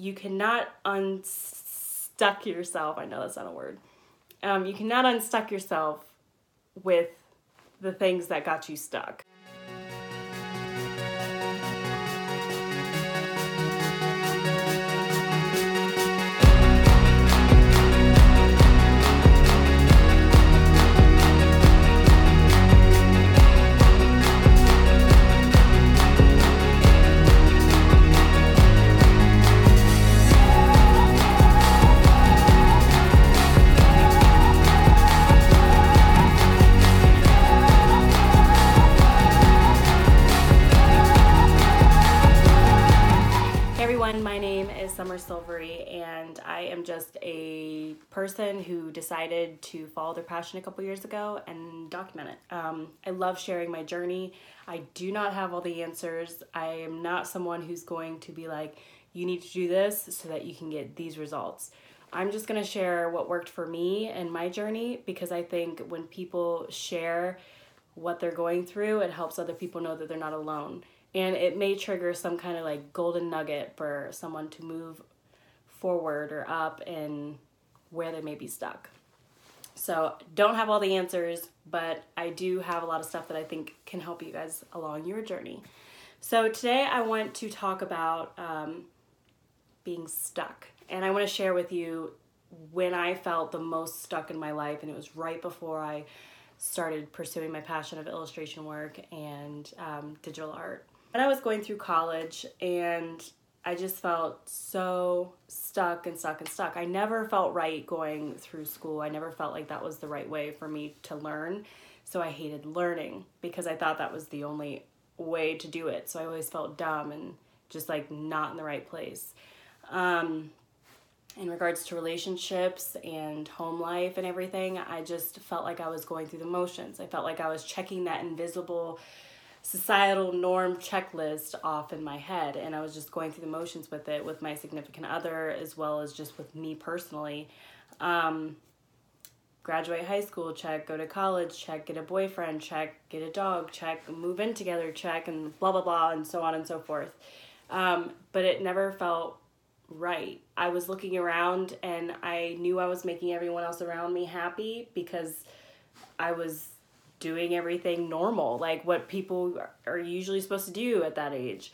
you cannot unstuck yourself. I know that's not a word. Um, you cannot unstuck yourself with the things that got you stuck. Person who decided to follow their passion a couple years ago and document it. Um, I love sharing my journey. I do not have all the answers. I am not someone who's going to be like, you need to do this so that you can get these results. I'm just going to share what worked for me and my journey because I think when people share what they're going through, it helps other people know that they're not alone and it may trigger some kind of like golden nugget for someone to move forward or up in where they may be stuck. So, don't have all the answers, but I do have a lot of stuff that I think can help you guys along your journey. So, today I want to talk about um, being stuck. And I want to share with you when I felt the most stuck in my life, and it was right before I started pursuing my passion of illustration work and um, digital art. And I was going through college and I just felt so stuck and stuck and stuck. I never felt right going through school. I never felt like that was the right way for me to learn. So I hated learning because I thought that was the only way to do it. So I always felt dumb and just like not in the right place. Um, in regards to relationships and home life and everything, I just felt like I was going through the motions. I felt like I was checking that invisible societal norm checklist off in my head and I was just going through the motions with it with my significant other as well as just with me personally. Um, graduate high school, check, go to college, check, get a boyfriend, check, get a dog, check, move in together, check, and blah, blah, blah, and so on and so forth. Um, but it never felt right. I was looking around and I knew I was making everyone else around me happy because I was doing everything normal, like what people are usually supposed to do at that age.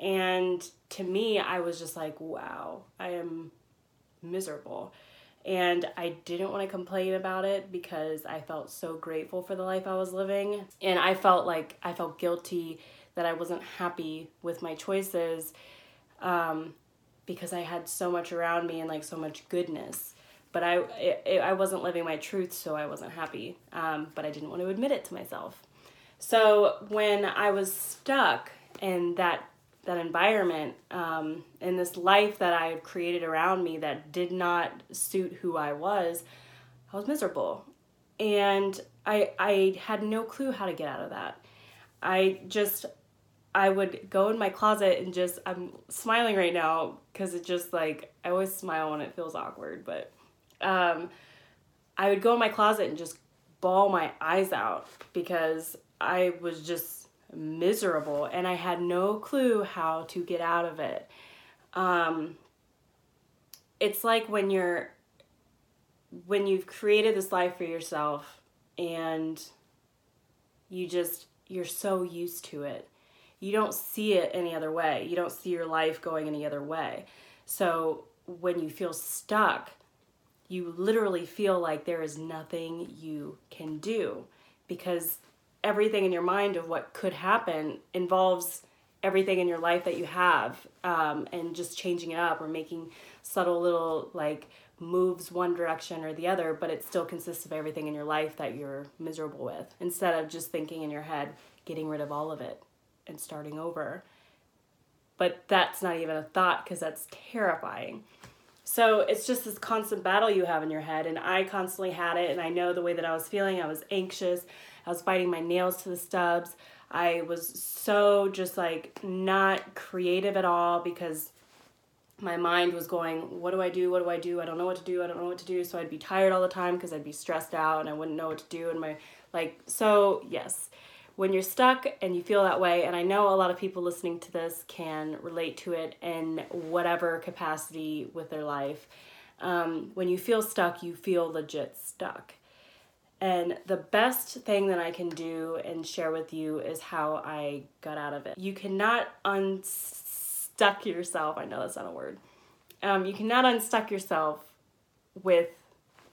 And to me, I was just like, wow, I am miserable. And I didn't want to complain about it because I felt so grateful for the life I was living. And I felt like I felt guilty that I wasn't happy with my choices um, because I had so much around me and like so much goodness but I it, I wasn't living my truth, so I wasn't happy. Um, but I didn't want to admit it to myself. So when I was stuck in that that environment, um, in this life that I had created around me that did not suit who I was, I was miserable, and I I had no clue how to get out of that. I just I would go in my closet and just I'm smiling right now because it just like I always smile when it feels awkward, but um, I would go in my closet and just bawl my eyes out because I was just miserable and I had no clue how to get out of it. Um, it's like when you're when you've created this life for yourself and you just you're so used to it. You don't see it any other way. You don't see your life going any other way. So when you feel stuck you literally feel like there is nothing you can do because everything in your mind of what could happen involves everything in your life that you have um, and just changing it up or making subtle little like moves one direction or the other but it still consists of everything in your life that you're miserable with instead of just thinking in your head getting rid of all of it and starting over. But that's not even a thought because that's terrifying so it's just this constant battle you have in your head. And I constantly had it. And I know the way that I was feeling. I was anxious. I was biting my nails to the stubs. I was so just like not creative at all because my mind was going, What do I do? What do I do? I don't know what to do. I don't know what to do. So I'd be tired all the time because I'd be stressed out and I wouldn't know what to do. And my, like, so yes, when you're stuck and you feel that way, and I know a lot of people listening to this can relate to it in whatever capacity with their life. Um, when you feel stuck, you feel legit stuck. And the best thing that I can do and share with you is how I got out of it. You cannot unstuck yourself. I know that's not a word. Um, you cannot unstuck yourself with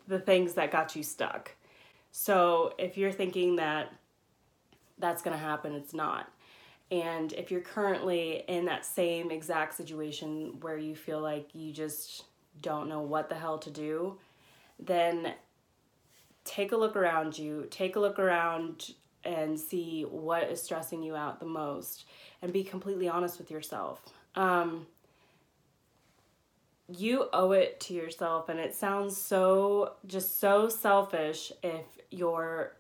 the things that got you stuck. So if you're thinking that that's going to happen, it's not. And if you're currently in that same exact situation where you feel like you just don't know what the hell to do, then take a look around you, take a look around and see what is stressing you out the most, and be completely honest with yourself. Um, you owe it to yourself, and it sounds so just so selfish if you're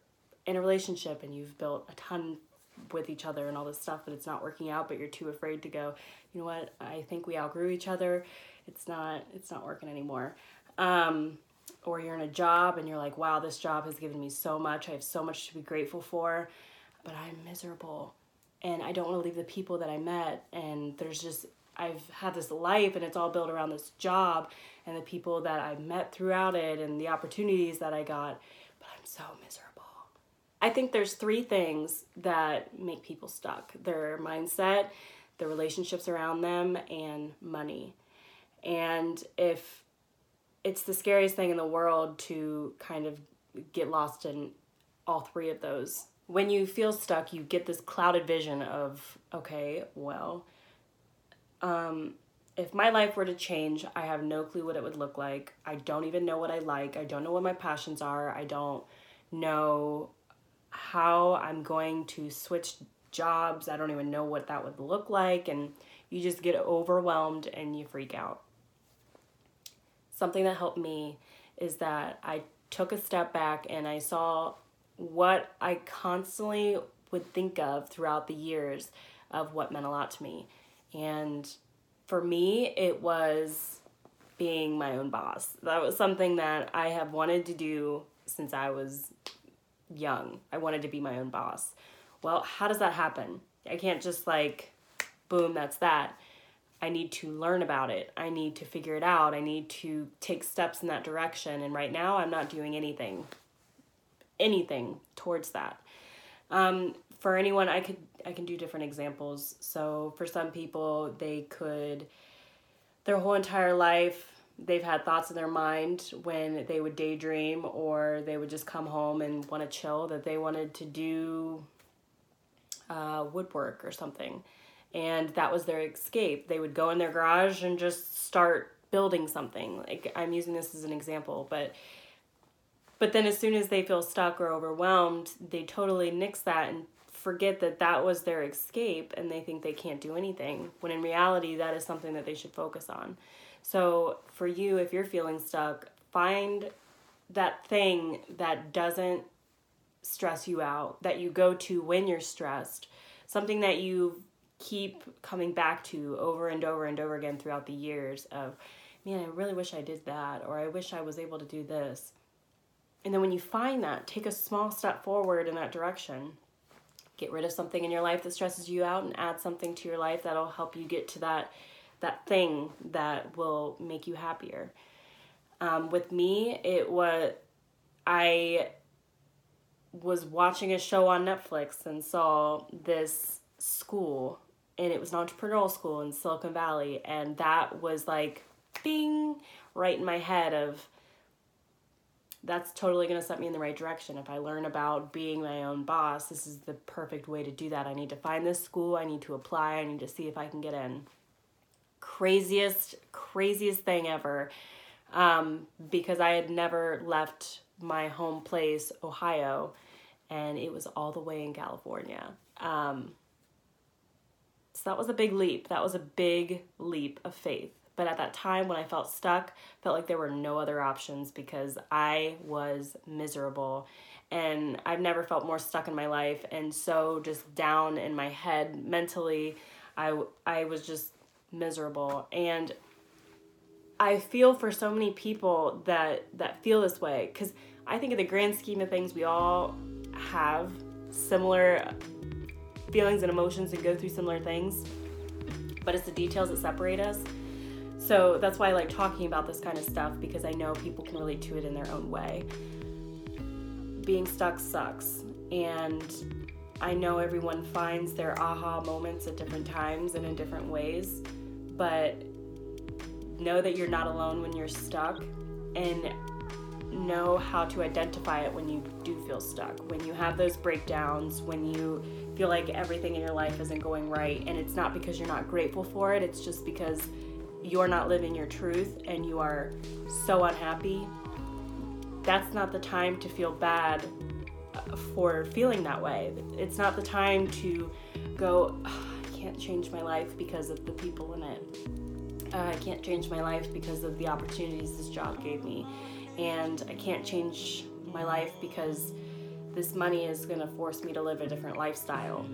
in a relationship and you've built a ton with each other and all this stuff, but it's not working out, but you're too afraid to go, you know what, I think we outgrew each other. It's not it's not working anymore. Um, or you're in a job and you're like, wow, this job has given me so much. I have so much to be grateful for, but I'm miserable. And I don't want to leave the people that I met. And there's just, I've had this life and it's all built around this job and the people that I met throughout it and the opportunities that I got, but I'm so miserable. I think there's three things that make people stuck their mindset, the relationships around them, and money. And if it's the scariest thing in the world to kind of get lost in all three of those. When you feel stuck, you get this clouded vision of, okay, well, um, if my life were to change, I have no clue what it would look like. I don't even know what I like. I don't know what my passions are. I don't know how I'm going to switch jobs. I don't even know what that would look like. And you just get overwhelmed and you freak out. Something that helped me is that I took a step back and I saw what I constantly would think of throughout the years of what meant a lot to me. And for me, it was being my own boss. That was something that I have wanted to do since I was young. I wanted to be my own boss. Well, how does that happen? I can't just like, boom, that's that. I need to learn about it. I need to figure it out. I need to take steps in that direction. And right now, I'm not doing anything, anything towards that. Um, for anyone, I could I can do different examples. So for some people, they could their whole entire life they've had thoughts in their mind when they would daydream or they would just come home and want to chill that they wanted to do uh, woodwork or something and that was their escape. They would go in their garage and just start building something. Like I'm using this as an example, but but then as soon as they feel stuck or overwhelmed, they totally nix that and forget that that was their escape and they think they can't do anything when in reality that is something that they should focus on. So for you if you're feeling stuck, find that thing that doesn't stress you out, that you go to when you're stressed, something that you keep coming back to over and over and over again throughout the years of man i really wish i did that or i wish i was able to do this. And then when you find that take a small step forward in that direction. Get rid of something in your life that stresses you out and add something to your life that'll help you get to that that thing that will make you happier um, with me it was i was watching a show on netflix and saw this school and it was an entrepreneurial school in Silicon Valley, and that was like, bing, right in my head of that's totally going to set me in the right direction. If I learn about being my own boss, this is the perfect way to do that. I need to find this school, I need to apply, I need to see if I can get in. Craziest, craziest thing ever. Um, because I had never left my home place, Ohio, and it was all the way in California. Um, so that was a big leap. That was a big leap of faith. But at that time when I felt stuck, felt like there were no other options because I was miserable and I've never felt more stuck in my life and so just down in my head mentally. I I was just miserable and I feel for so many people that that feel this way cuz I think in the grand scheme of things we all have similar feelings and emotions and go through similar things, but it's the details that separate us. So that's why I like talking about this kind of stuff because I know people can relate to it in their own way. Being stuck sucks, and I know everyone finds their aha moments at different times and in different ways, but know that you're not alone when you're stuck and know how to identify it when you do feel stuck, when you have those breakdowns, when you feel like everything in your life isn't going right. And it's not because you're not grateful for it, it's just because you're not living your truth and you are so unhappy. That's not the time to feel bad uh, for feeling that way. It's not the time to go, can't change my life because of the people in it. Uh, I can't change my life because of the opportunities this job gave me and I can't change my life because this money is going to force me to live a different lifestyle.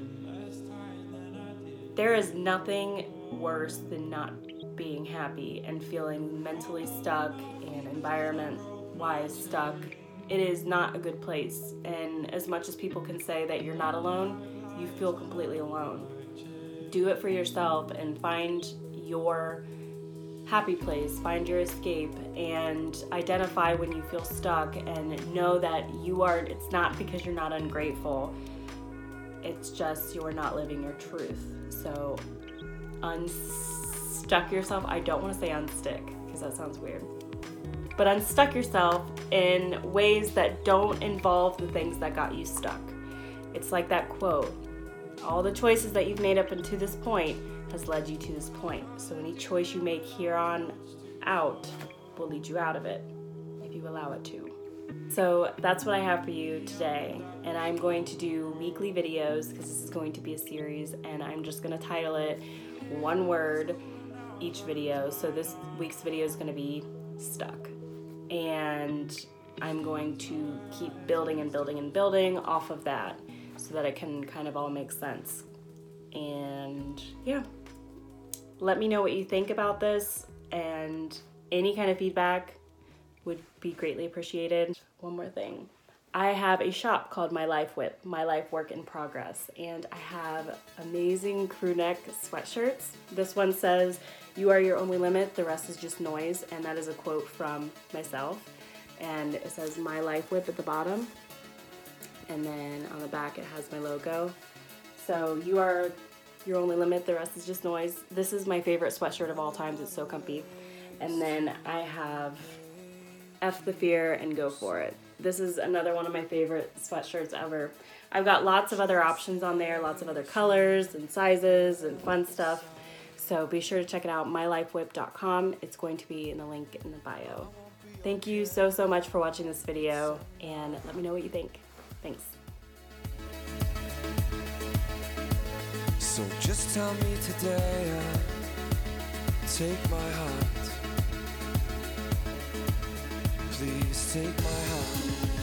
There is nothing worse than not being happy and feeling mentally stuck and environment wise stuck. It is not a good place. And as much as people can say that you're not alone, you feel completely alone. Do it for yourself and find your happy place, find your escape, and identify when you feel stuck and know that you are, it's not because you're not ungrateful, it's just you're not living your truth. So, unstuck yourself. I don't want to say unstick because that sounds weird. But unstuck yourself in ways that don't involve the things that got you stuck. It's like that quote all the choices that you've made up until this point has led you to this point. So any choice you make here on out will lead you out of it if you allow it to. So that's what I have for you today. And I'm going to do weekly videos because this is going to be a series and I'm just going to title it one word each video. So this week's video is going to be stuck. And I'm going to keep building and building and building off of that so that it can kind of all make sense. And yeah, let me know what you think about this and any kind of feedback would be greatly appreciated. One more thing. I have a shop called My Life WIP, My Life Work in Progress, and I have amazing crew neck sweatshirts. This one says, You are your only limit, the rest is just noise, and that is a quote from myself. And it says My Life WIP at the bottom, and then on the back it has my logo. So, you are your only limit, the rest is just noise. This is my favorite sweatshirt of all times. It's so comfy. And then I have F the Fear and Go For It. This is another one of my favorite sweatshirts ever. I've got lots of other options on there, lots of other colors and sizes and fun stuff. So be sure to check it out, mylifewip.com. It's going to be in the link in the bio. Thank you so, so much for watching this video and let me know what you think. Thanks. So just tell me today, uh, take my heart. Please take my heart.